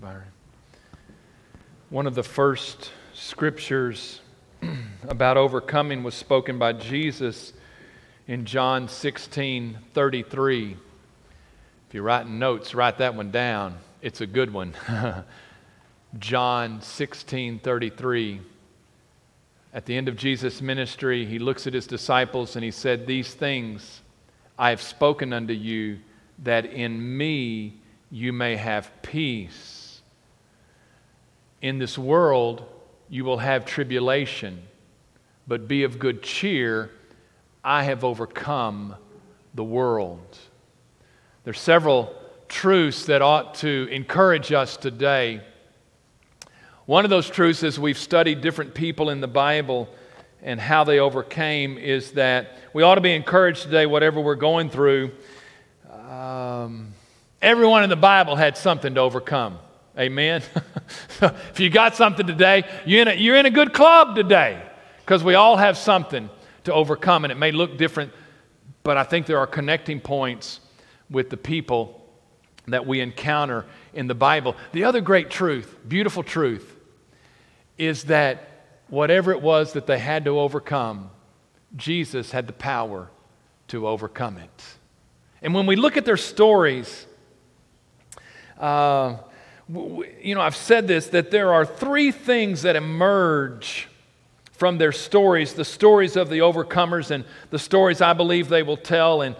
Byron. One of the first scriptures about overcoming was spoken by Jesus in John 16 33. If you're writing notes, write that one down. It's a good one. John 16 33. At the end of Jesus' ministry, he looks at his disciples and he said, These things I have spoken unto you, that in me you may have peace. In this world you will have tribulation, but be of good cheer. I have overcome the world. There's several truths that ought to encourage us today. One of those truths, as we've studied different people in the Bible and how they overcame, is that we ought to be encouraged today, whatever we're going through. Um, everyone in the Bible had something to overcome. Amen. if you got something today, you're in a, you're in a good club today because we all have something to overcome, and it may look different, but I think there are connecting points with the people that we encounter in the Bible. The other great truth, beautiful truth, is that whatever it was that they had to overcome, Jesus had the power to overcome it. And when we look at their stories, uh, you know, I've said this that there are three things that emerge from their stories the stories of the overcomers and the stories I believe they will tell in,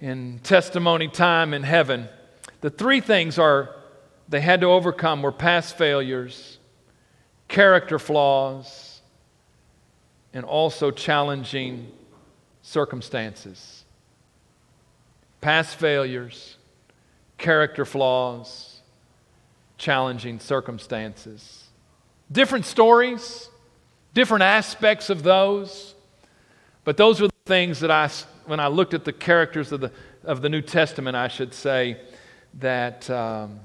in testimony time in heaven. The three things are they had to overcome were past failures, character flaws, and also challenging circumstances. Past failures, character flaws, challenging circumstances. Different stories, different aspects of those, but those were the things that I, when I looked at the characters of the, of the New Testament, I should say, that, um,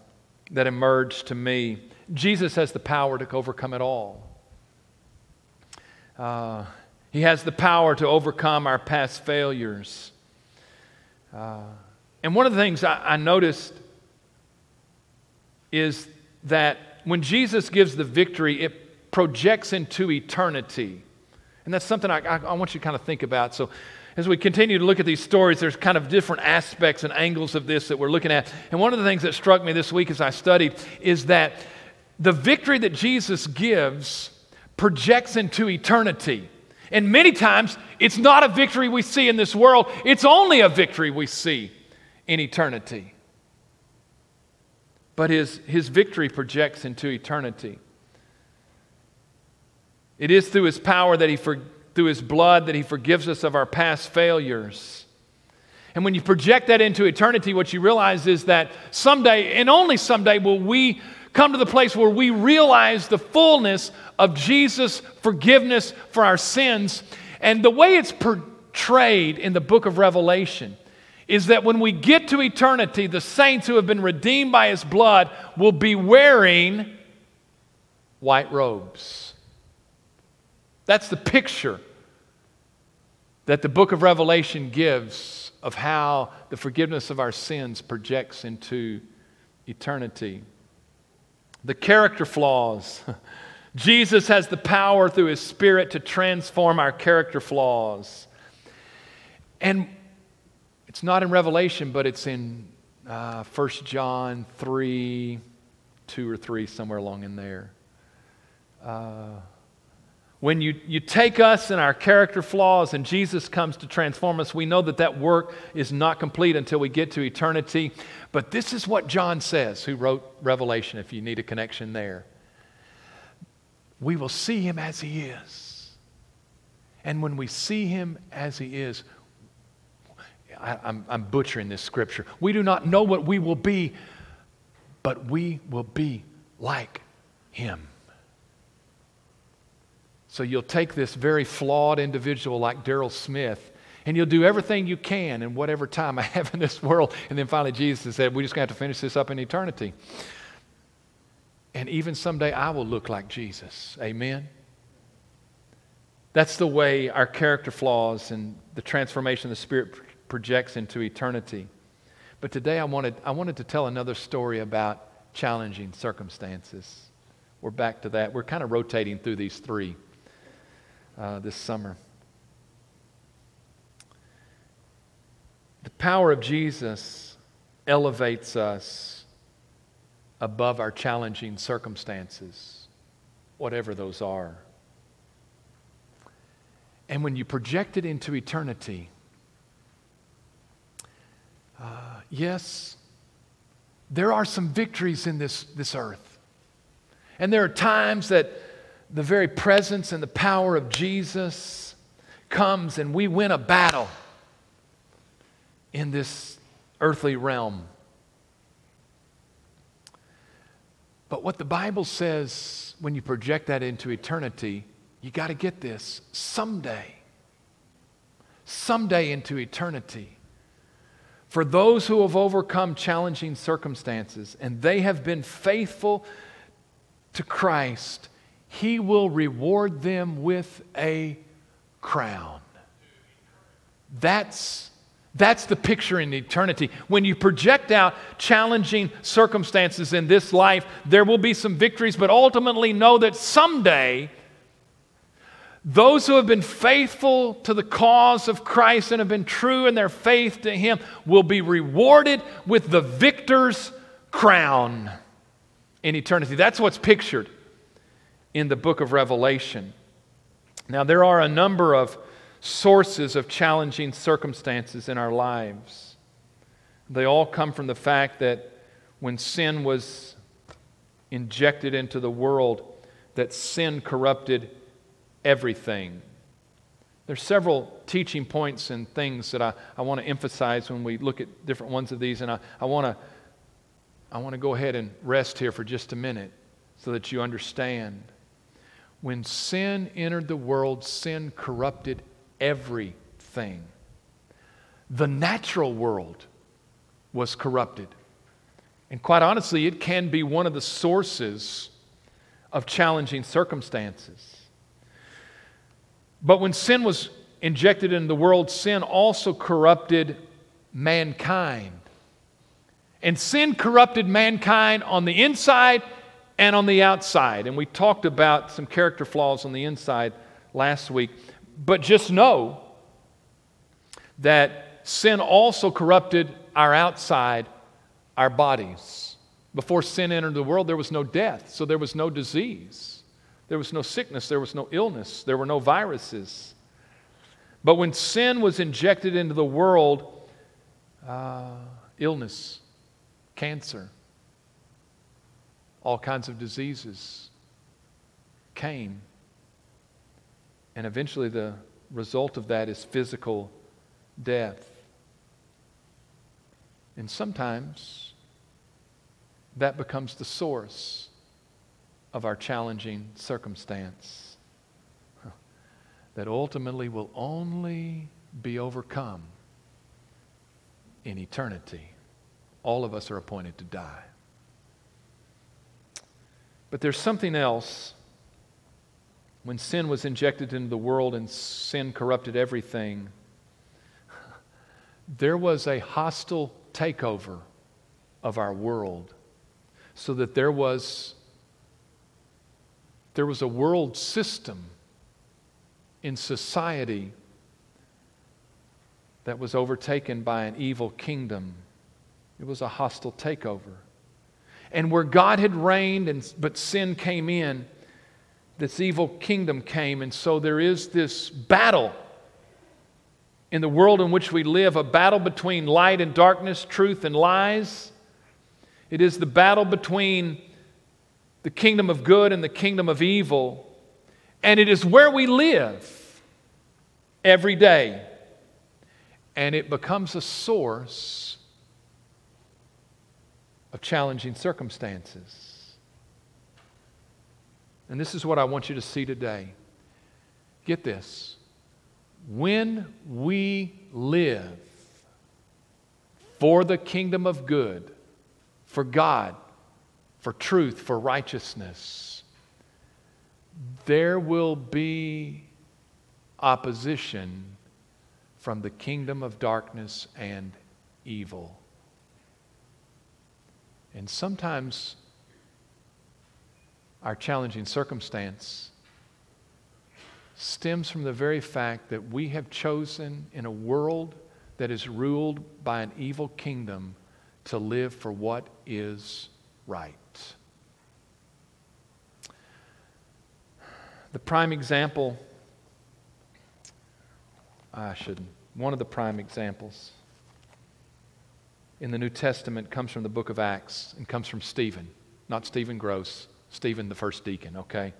that emerged to me. Jesus has the power to overcome it all. Uh, he has the power to overcome our past failures. Uh, and one of the things I, I noticed is that when Jesus gives the victory, it projects into eternity. And that's something I, I, I, want you to kind of think about. So, as we continue to look at these stories, there's kind of different aspects and angles of this that we're looking at. And one of the things that struck me this week as I studied is that the victory that Jesus gives projects into eternity. And many times, it's not a victory we see in this world, it's only a victory we see in eternity. But his, his victory projects into eternity. It is through his power that he, for, through his blood, that he forgives us of our past failures. And when you project that into eternity, what you realize is that someday, and only someday, will we come to the place where we realize the fullness of Jesus' forgiveness for our sins. And the way it's portrayed in the book of Revelation is that when we get to eternity, the saints who have been redeemed by his blood will be wearing white robes. That's the picture that the book of Revelation gives of how the forgiveness of our sins projects into eternity. The character flaws. Jesus has the power through his spirit to transform our character flaws. And it's not in Revelation, but it's in uh, 1 John 3, 2 or 3, somewhere along in there. Uh, when you, you take us and our character flaws and Jesus comes to transform us, we know that that work is not complete until we get to eternity. But this is what John says, who wrote Revelation, if you need a connection there. We will see him as he is. And when we see him as he is, I, I'm, I'm butchering this scripture. We do not know what we will be, but we will be like him. So you'll take this very flawed individual like Daryl Smith, and you'll do everything you can in whatever time I have in this world. And then finally, Jesus said, We're just going to have to finish this up in eternity. And even someday I will look like Jesus. Amen. That's the way our character flaws and the transformation of the Spirit projects into eternity. But today I wanted, I wanted to tell another story about challenging circumstances. We're back to that. We're kind of rotating through these three uh, this summer. The power of Jesus elevates us above our challenging circumstances, whatever those are. And when you project it into eternity, uh, yes, there are some victories in this, this earth. And there are times that the very presence and the power of Jesus comes and we win a battle in this earthly realm. But what the Bible says when you project that into eternity, you got to get this someday, someday into eternity. For those who have overcome challenging circumstances and they have been faithful to Christ, He will reward them with a crown. That's that's the picture in eternity. When you project out challenging circumstances in this life, there will be some victories, but ultimately know that someday, those who have been faithful to the cause of Christ and have been true in their faith to Him will be rewarded with the victor's crown in eternity. That's what's pictured in the book of Revelation. Now, there are a number of sources of challenging circumstances in our lives. They all come from the fact that when sin was injected into the world, that sin corrupted everything. There's several teaching points and things that I, I want to emphasize when we look at different ones of these, and I, I want to I want to go ahead and rest here for just a minute so that you understand. When sin entered the world, sin corrupted everything. The natural world was corrupted. And quite honestly, it can be one of the sources of challenging circumstances. But when sin was injected into the world, sin also corrupted mankind. And sin corrupted mankind on the inside and on the outside. And we talked about some character flaws on the inside last week. But just know that sin also corrupted our outside, our bodies. Before sin entered the world, there was no death, so there was no disease. There was no sickness, there was no illness, there were no viruses. But when sin was injected into the world, uh, illness, cancer, all kinds of diseases came. And eventually, the result of that is physical death. And sometimes that becomes the source of our challenging circumstance that ultimately will only be overcome in eternity. All of us are appointed to die. But there's something else when sin was injected into the world and sin corrupted everything, there was a hostile takeover of our world so that there was there was a world system in society that was overtaken by an evil kingdom it was a hostile takeover and where god had reigned and but sin came in this evil kingdom came. And so there is this battle in the world in which we live a battle between light and darkness, truth and lies. It is the battle between the kingdom of good and the kingdom of evil. And it is where we live every day. And it becomes a source of challenging circumstances. And this is what I want you to see today. Get this. When we live for the kingdom of good, for God, for truth, for righteousness, there will be opposition from the kingdom of darkness and evil. And sometimes our challenging circumstance stems from the very fact that we have chosen in a world that is ruled by an evil kingdom to live for what is right. The prime example, I shouldn't, one of the prime examples in the New Testament comes from the book of Acts and comes from Stephen, not Stephen Gross, Stephen the first deacon, okay?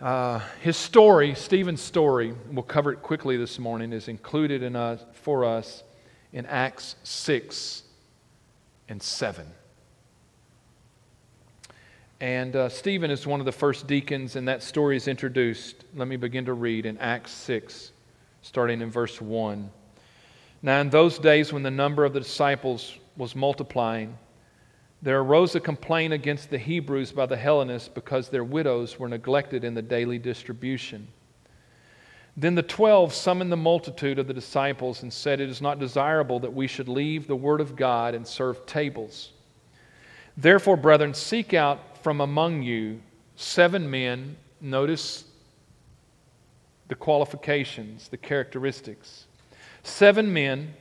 Uh, his story, Stephen's story, we'll cover it quickly this morning, is included in us, for us in Acts 6 and 7. And uh, Stephen is one of the first deacons, and that story is introduced. Let me begin to read in Acts 6, starting in verse 1. Now, in those days when the number of the disciples was multiplying, there arose a complaint against the Hebrews by the Hellenists because their widows were neglected in the daily distribution. Then the twelve summoned the multitude of the disciples and said, It is not desirable that we should leave the word of God and serve tables. Therefore, brethren, seek out from among you seven men. Notice the qualifications, the characteristics. Seven men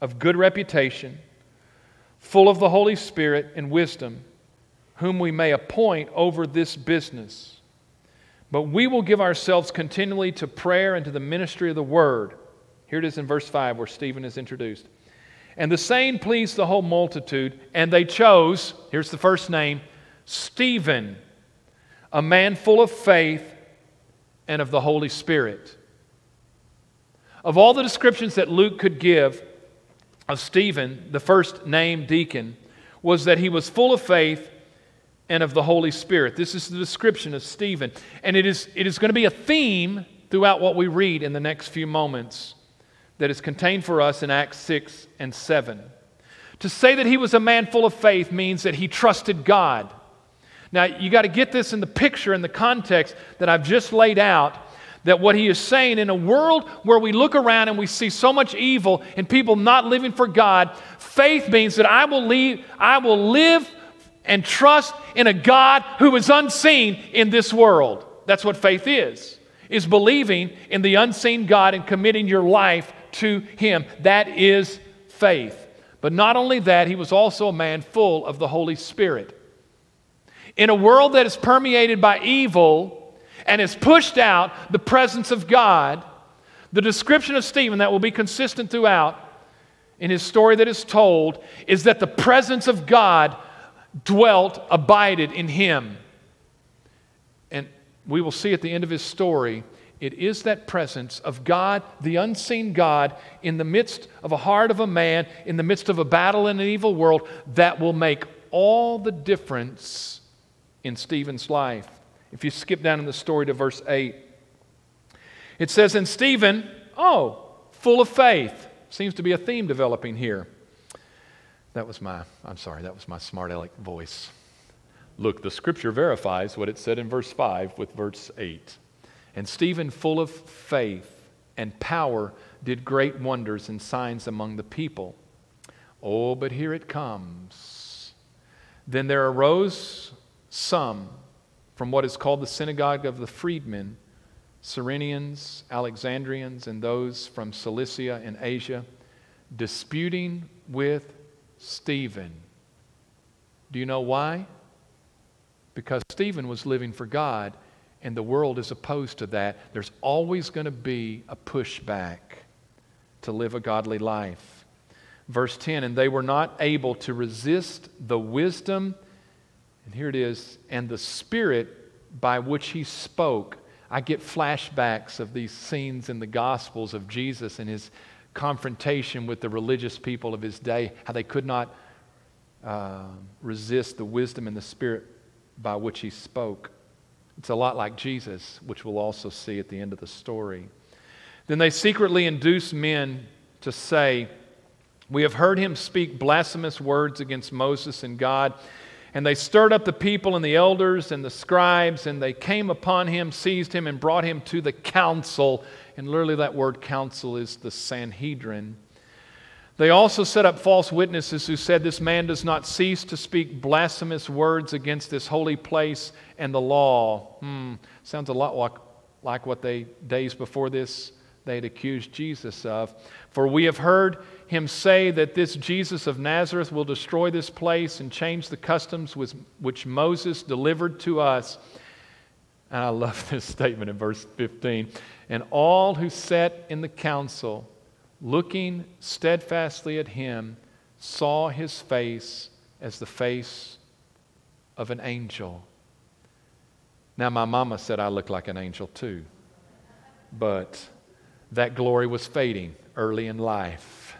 of good reputation full of the Holy Spirit and wisdom, whom we may appoint over this business. But we will give ourselves continually to prayer and to the ministry of the word. Here it is in verse 5 where Stephen is introduced. And the saying pleased the whole multitude, and they chose, here's the first name, Stephen, a man full of faith and of the Holy Spirit. Of all the descriptions that Luke could give, of Stephen, the first named deacon, was that he was full of faith and of the Holy Spirit. This is the description of Stephen. And it is, it is going to be a theme throughout what we read in the next few moments that is contained for us in Acts 6 and 7. To say that he was a man full of faith means that he trusted God. Now, you got to get this in the picture, in the context that I've just laid out that what he is saying in a world where we look around and we see so much evil and people not living for God, faith means that I will leave, I will live and trust in a God who is unseen in this world. That's what faith is. Is believing in the unseen God and committing your life to him. That is faith. But not only that, he was also a man full of the Holy Spirit. In a world that is permeated by evil, and has pushed out the presence of God, the description of Stephen that will be consistent throughout in his story that is told is that the presence of God dwelt, abided in him. And we will see at the end of his story, it is that presence of God, the unseen God, in the midst of a heart of a man, in the midst of a battle in an evil world, that will make all the difference in Stephen's life. If you skip down in the story to verse 8, it says, And Stephen, oh, full of faith. Seems to be a theme developing here. That was my, I'm sorry, that was my smart aleck voice. Look, the scripture verifies what it said in verse 5 with verse 8. And Stephen, full of faith and power, did great wonders and signs among the people. Oh, but here it comes. Then there arose some from what is called the synagogue of the freedmen, Cyrenians, Alexandrians, and those from Cilicia and Asia, disputing with Stephen. Do you know why? Because Stephen was living for God, and the world is opposed to that. There's always going to be a pushback to live a godly life. Verse 10 And they were not able to resist the wisdom and here it is, and the Spirit by which he spoke. I get flashbacks of these scenes in the Gospels of Jesus and his confrontation with the religious people of his day, how they could not uh, resist the wisdom and the Spirit by which he spoke. It's a lot like Jesus, which we'll also see at the end of the story. Then they secretly induced men to say, We have heard him speak blasphemous words against Moses and God. And they stirred up the people and the elders and the scribes, and they came upon him, seized him, and brought him to the council. And literally, that word council is the Sanhedrin. They also set up false witnesses who said, This man does not cease to speak blasphemous words against this holy place and the law. Hmm, sounds a lot like, like what they, days before this, they had accused Jesus of. For we have heard him say that this Jesus of Nazareth will destroy this place and change the customs which Moses delivered to us. And I love this statement in verse 15. And all who sat in the council, looking steadfastly at him, saw his face as the face of an angel. Now, my mama said I looked like an angel too, but that glory was fading early in life.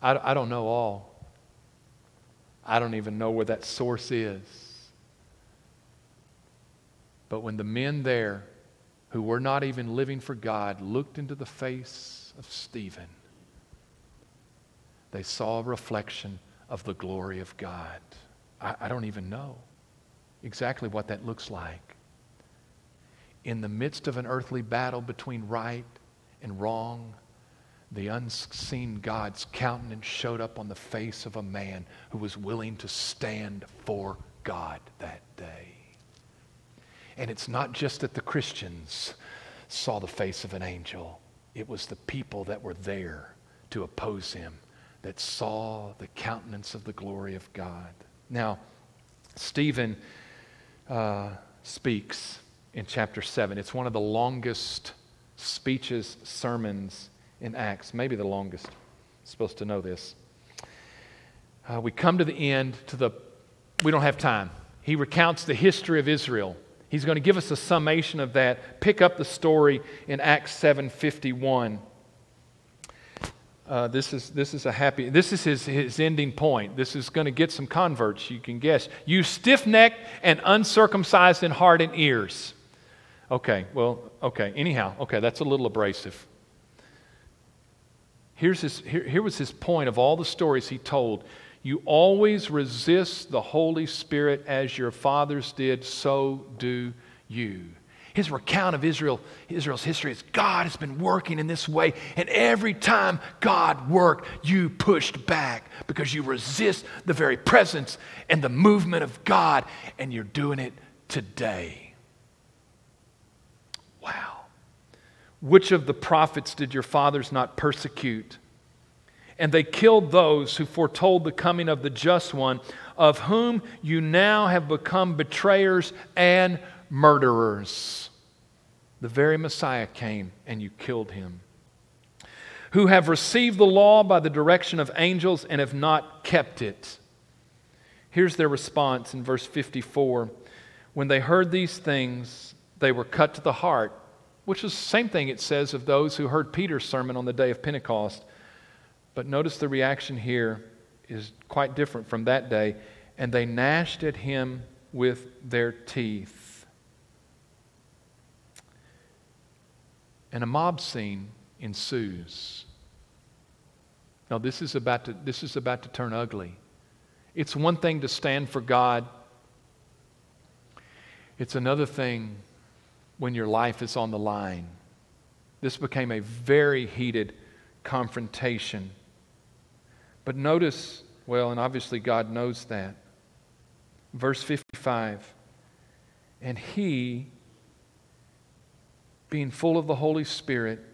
I, I don't know all. I don't even know where that source is. But when the men there who were not even living for God looked into the face of Stephen, they saw a reflection of the glory of God. I, I, don't even know exactly what that looks like. In the midst of an earthly battle between right and wrong, the unseen God's countenance showed up on the face of a man who was willing to stand for God that day. And it's not just that the Christians saw the face of an angel, it was the people that were there to oppose him that saw the countenance of the glory of God. Now, Stephen uh, speaks in chapter 7. It's one of the longest speeches, sermons in Acts, maybe the longest. Supposed to know this. Uh, we come to the end, to the, we don't have time. He recounts the history of Israel He's going to give us a summation of that. Pick up the story in Acts 7:51. Uh, this is this is a happy. This is his his ending point. This is going to get some converts. You can guess. You stiff-necked and uncircumcised in heart and ears. Okay. Well. Okay. Anyhow. Okay. That's a little abrasive. Here's his. Here, here was his point of all the stories he told. You always resist the Holy Spirit as your fathers did, so do you. His recount of Israel, Israel's history is God has been working in this way, and every time God worked, you pushed back because you resist the very presence and the movement of God, and you're doing it today. Wow. Which of the prophets did your fathers not persecute? And they killed those who foretold the coming of the just one, of whom you now have become betrayers and murderers. The very Messiah came and you killed him. Who have received the law by the direction of angels and have not kept it. Here's their response in verse 54. When they heard these things, they were cut to the heart, which is the same thing it says of those who heard Peter's sermon on the day of Pentecost. But notice the reaction here is quite different from that day. And they gnashed at him with their teeth. And a mob scene ensues. Now, this is about to, this is about to turn ugly. It's one thing to stand for God, it's another thing when your life is on the line. This became a very heated confrontation. But notice, well, and obviously God knows that. Verse 55 And he, being full of the Holy Spirit,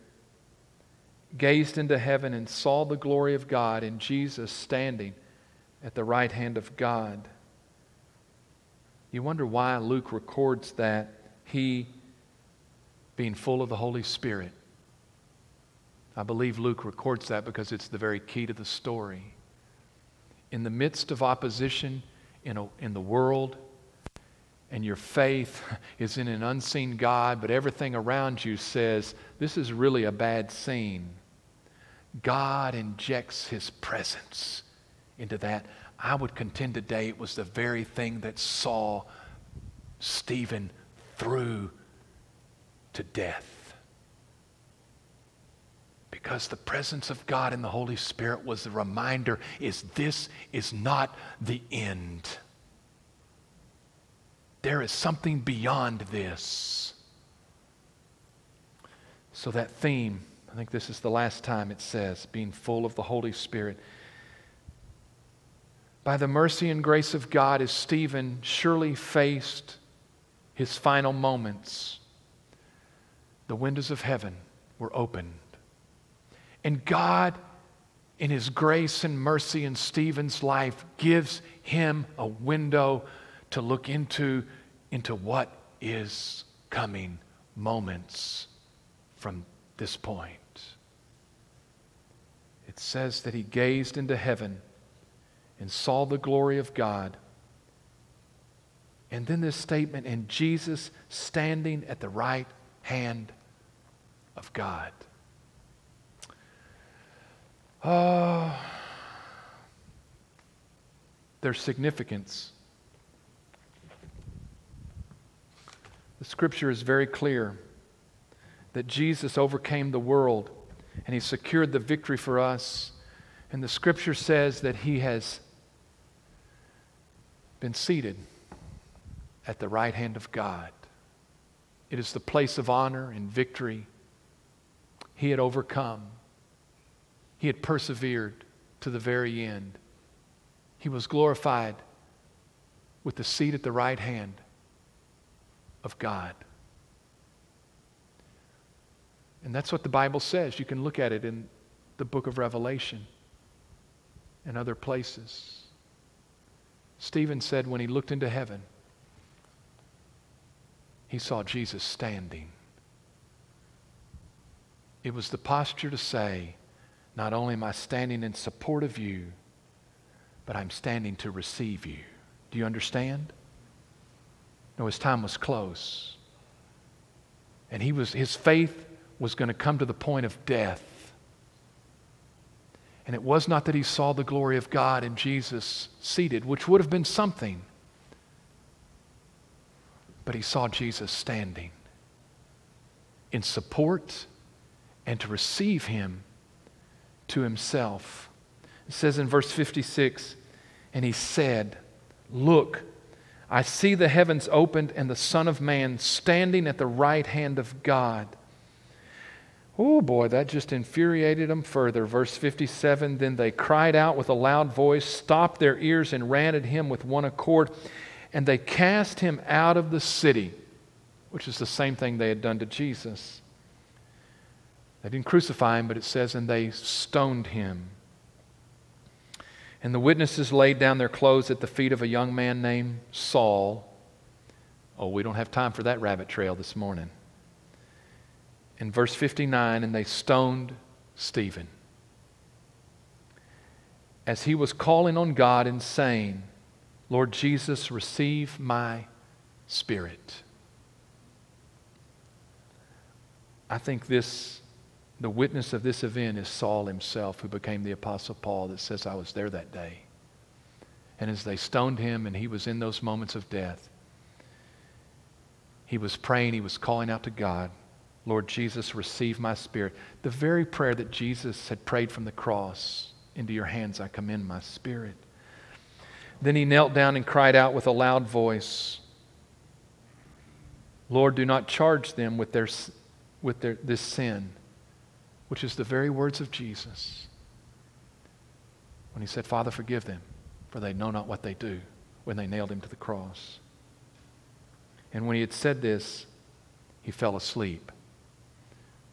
gazed into heaven and saw the glory of God and Jesus standing at the right hand of God. You wonder why Luke records that he, being full of the Holy Spirit, I believe Luke records that because it's the very key to the story. In the midst of opposition in, a, in the world, and your faith is in an unseen God, but everything around you says, this is really a bad scene. God injects his presence into that. I would contend today it was the very thing that saw Stephen through to death because the presence of God and the Holy Spirit was the reminder is this is not the end. There is something beyond this. So that theme I think this is the last time it says, being full of the Holy Spirit. By the mercy and grace of God, as Stephen surely faced his final moments, the windows of heaven were opened. And God, in his grace and mercy in Stephen's life, gives him a window to look into, into what is coming moments from this point. It says that he gazed into heaven and saw the glory of God. And then this statement, and Jesus standing at the right hand of God. Uh, oh, there's significance. The scripture is very clear that Jesus overcame the world and he secured the victory for us. And the scripture says that he has been seated at the right hand of God. It is the place of honor and victory. He had overcome, he had persevered to the very end. He was glorified with the seat at the right hand of God. And that's what the Bible says. You can look at it in the book of Revelation and other places. Stephen said when he looked into heaven, he saw Jesus standing. It was the posture to say, not only am I standing in support of you, but I'm standing to receive you. Do you understand? No, his time was close. And he was, his faith was going to come to the point of death. And it was not that he saw the glory of God and Jesus seated, which would have been something, but he saw Jesus standing in support and to receive him to himself. It says in verse 56 and he said, Look, I see the heavens opened and the Son of Man standing at the right hand of God. Oh boy, that just infuriated them further. Verse 57 Then they cried out with a loud voice, stopped their ears, and ran at him with one accord. And they cast him out of the city, which is the same thing they had done to Jesus. They didn't crucify him, but it says, and they stoned him. And the witnesses laid down their clothes at the feet of a young man named Saul. Oh, we don't have time for that rabbit trail this morning in verse 59 and they stoned Stephen. As he was calling on God and saying, Lord Jesus, receive my spirit. I think this, the witness of this event is Saul himself, who became the Apostle Paul, that says, I was there that day. And as they stoned him and he was in those moments of death, he was praying, he was calling out to God. Lord Jesus, receive my spirit. The very prayer that Jesus had prayed from the cross into your hands I commend my spirit. Then he knelt down and cried out with a loud voice Lord, do not charge them with, their, with their, this sin, which is the very words of Jesus. When he said, Father, forgive them, for they know not what they do, when they nailed him to the cross. And when he had said this, he fell asleep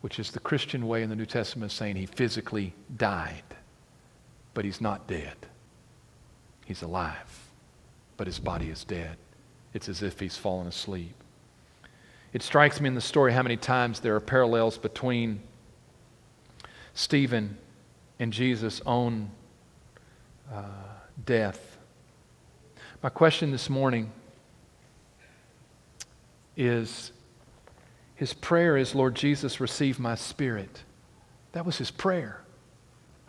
which is the Christian way in the New Testament saying he physically died, but he's not dead. He's alive, but his body is dead. It's as if he's fallen asleep. It strikes me in the story how many times there are parallels between Stephen and Jesus' own uh, death. My question this morning is his prayer is, Lord Jesus, receive my spirit. That was his prayer.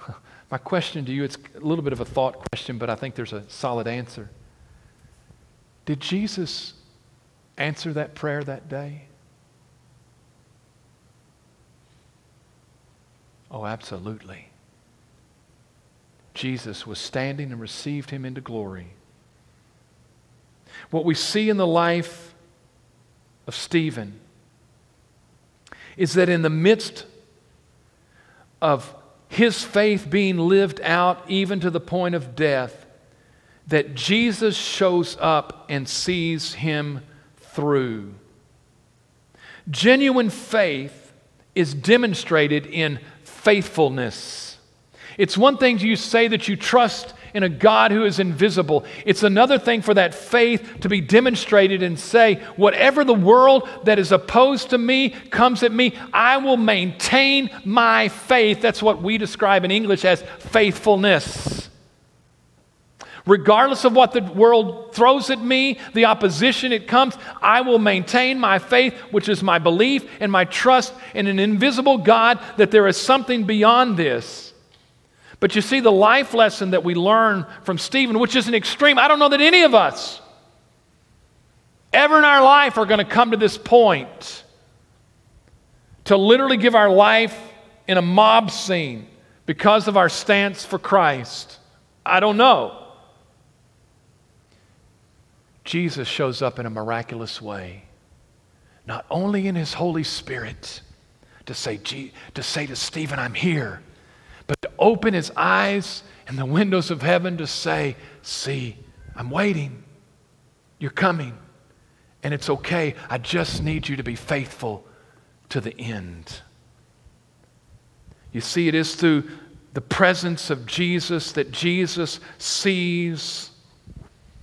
My question to you, it's a little bit of a thought question, but I think there's a solid answer. Did Jesus answer that prayer that day? Oh, absolutely. Jesus was standing and received him into glory. What we see in the life of Stephen is that in the midst of his faith being lived out even to the point of death, that Jesus shows up and sees him through. Genuine faith is demonstrated in faithfulness. It's one thing you say that you trust in a God who is invisible. It's another thing for that faith to be demonstrated and say, whatever the world that is opposed to me comes at me, I will maintain my faith. That's what we describe in English as faithfulness. Regardless of what the world throws at me, the opposition it comes, I will maintain my faith, which is my belief and my trust in an invisible God that there is something beyond this. But you see, the life lesson that we learn from Stephen, which is an extreme, I don't know that any of us ever in our life are going to come to this point to literally give our life in a mob scene because of our stance for Christ. I don't know. Jesus shows up in a miraculous way, not only in his Holy Spirit to say, to, say to Stephen, I'm here but to open his eyes and the windows of heaven to say, See, I'm waiting. You're coming. And it's okay. I just need you to be faithful to the end. You see, it is through the presence of Jesus that Jesus sees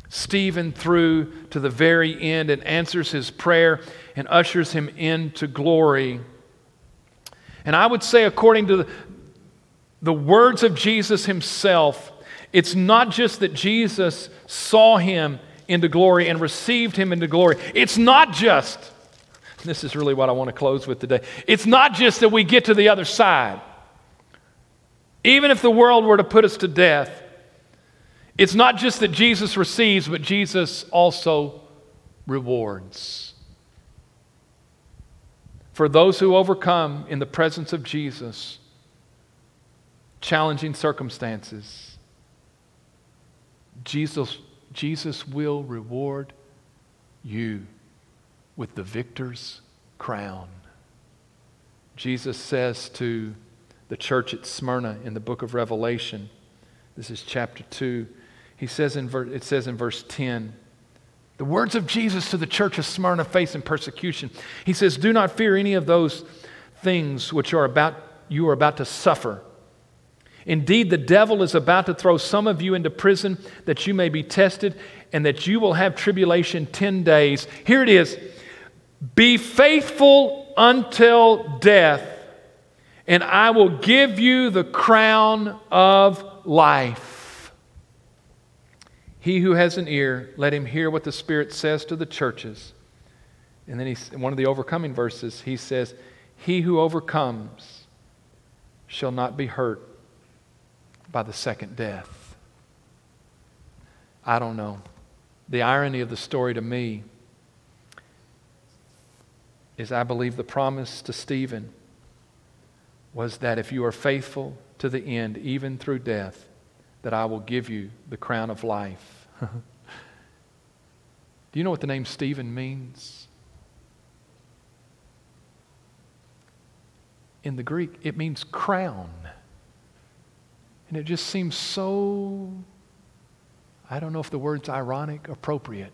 Stephen through to the very end and answers his prayer and ushers him into glory. And I would say, according to the, the words of Jesus himself, it's not just that Jesus saw him into glory and received him into glory. It's not just, this is really what I want to close with today. It's not just that we get to the other side. Even if the world were to put us to death, it's not just that Jesus receives, but Jesus also rewards. For those who overcome in the presence of Jesus, challenging circumstances, Jesus, Jesus will reward you with the victor's crown. Jesus says to the church at Smyrna in the book of Revelation, this is chapter 2, he says in ver- it says in verse 10, the words of Jesus to the church of Smyrna facing persecution. He says, Do not fear any of those things which are about, you are about to suffer. Indeed, the devil is about to throw some of you into prison that you may be tested and that you will have tribulation 10 days. Here it is Be faithful until death, and I will give you the crown of life. He who has an ear, let him hear what the Spirit says to the churches. And then he, in one of the overcoming verses, he says, He who overcomes shall not be hurt by the second death. I don't know. The irony of the story to me is I believe the promise to Stephen was that if you are faithful to the end, even through death, that I will give you the crown of life. Do you know what the name Stephen means? In the Greek, it means crown. And it just seems so, I don't know if the word's ironic, appropriate,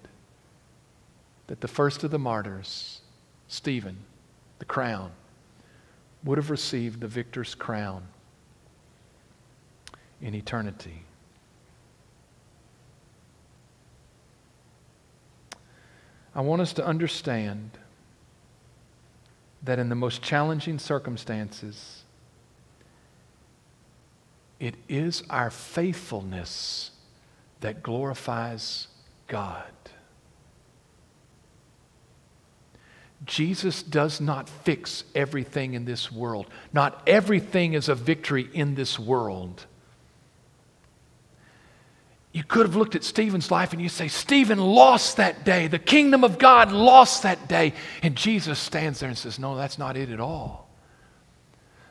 that the first of the martyrs, Stephen, the crown, would have received the victor's crown in eternity. I want us to understand that in the most challenging circumstances, it is our faithfulness that glorifies God. Jesus does not fix everything in this world. Not everything is a victory in this world. You could have looked at Stephen's life and you say, Stephen lost that day. The kingdom of God lost that day. And Jesus stands there and says, No, that's not it at all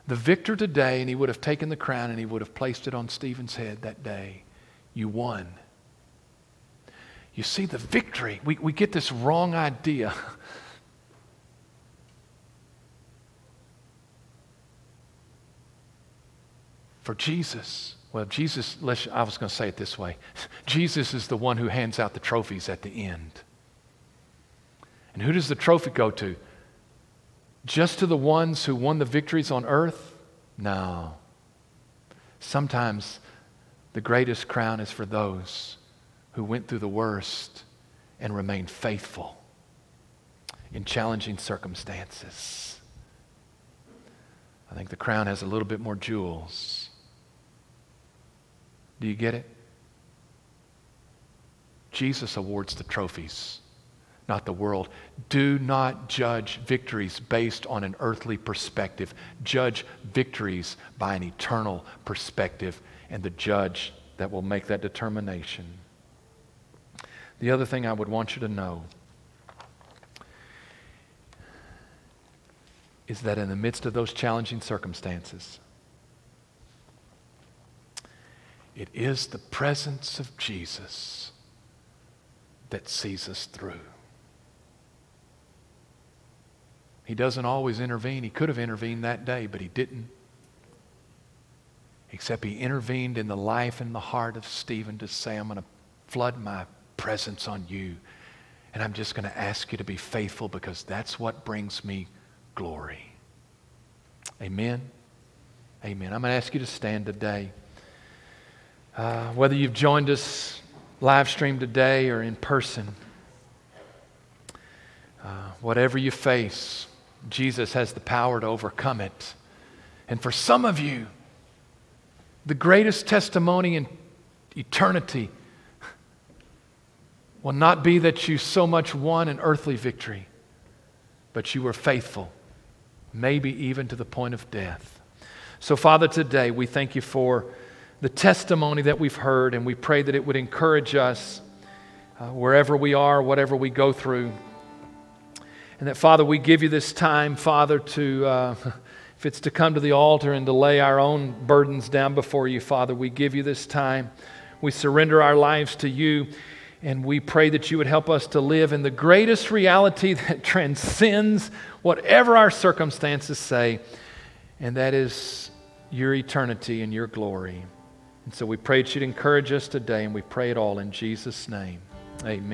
the victor today, and he would have taken the crown and he would have placed it on Stephen's head that day. You won. You see, the victory, we, we get this wrong idea. For Jesus, well, Jesus, I was going to say it this way Jesus is the one who hands out the trophies at the end. And who does the trophy go to? Just to the ones who won the victories on earth? No. Sometimes the greatest crown is for those who went through the worst and remained faithful in challenging circumstances. I think the crown has a little bit more jewels. Do you get it? Jesus awards the trophies not the world. Do not judge victories based on an earthly perspective. Judge victories by an eternal perspective, and the judge that will make that determination. The other thing I would want you to know is that in the midst of those challenging circumstances, it is the presence of Jesus that sees us through. He doesn't always intervene. He could have intervened that day, but he didn't. Except he intervened in the life and the heart of Stephen to say, I'm going to flood my presence on you. And I'm just going to ask you to be faithful because that's what brings me glory. Amen. Amen. I'm going to ask you to stand today. Uh, whether you've joined us live stream today or in person, uh, whatever you face, Jesus has the power to overcome it. And for some of you, the greatest testimony in eternity will not be that you so much won an earthly victory, but you were faithful, maybe even to the point of death. So, Father, today we thank you for the testimony that we've heard, and we pray that it would encourage us uh, wherever we are, whatever we go through. And that, Father, we give you this time, Father, to, uh, if it's to come to the altar and to lay our own burdens down before you, Father, we give you this time. We surrender our lives to you, and we pray that you would help us to live in the greatest reality that transcends whatever our circumstances say, and that is your eternity and your glory. And so we pray that you'd encourage us today, and we pray it all in Jesus' name. Amen.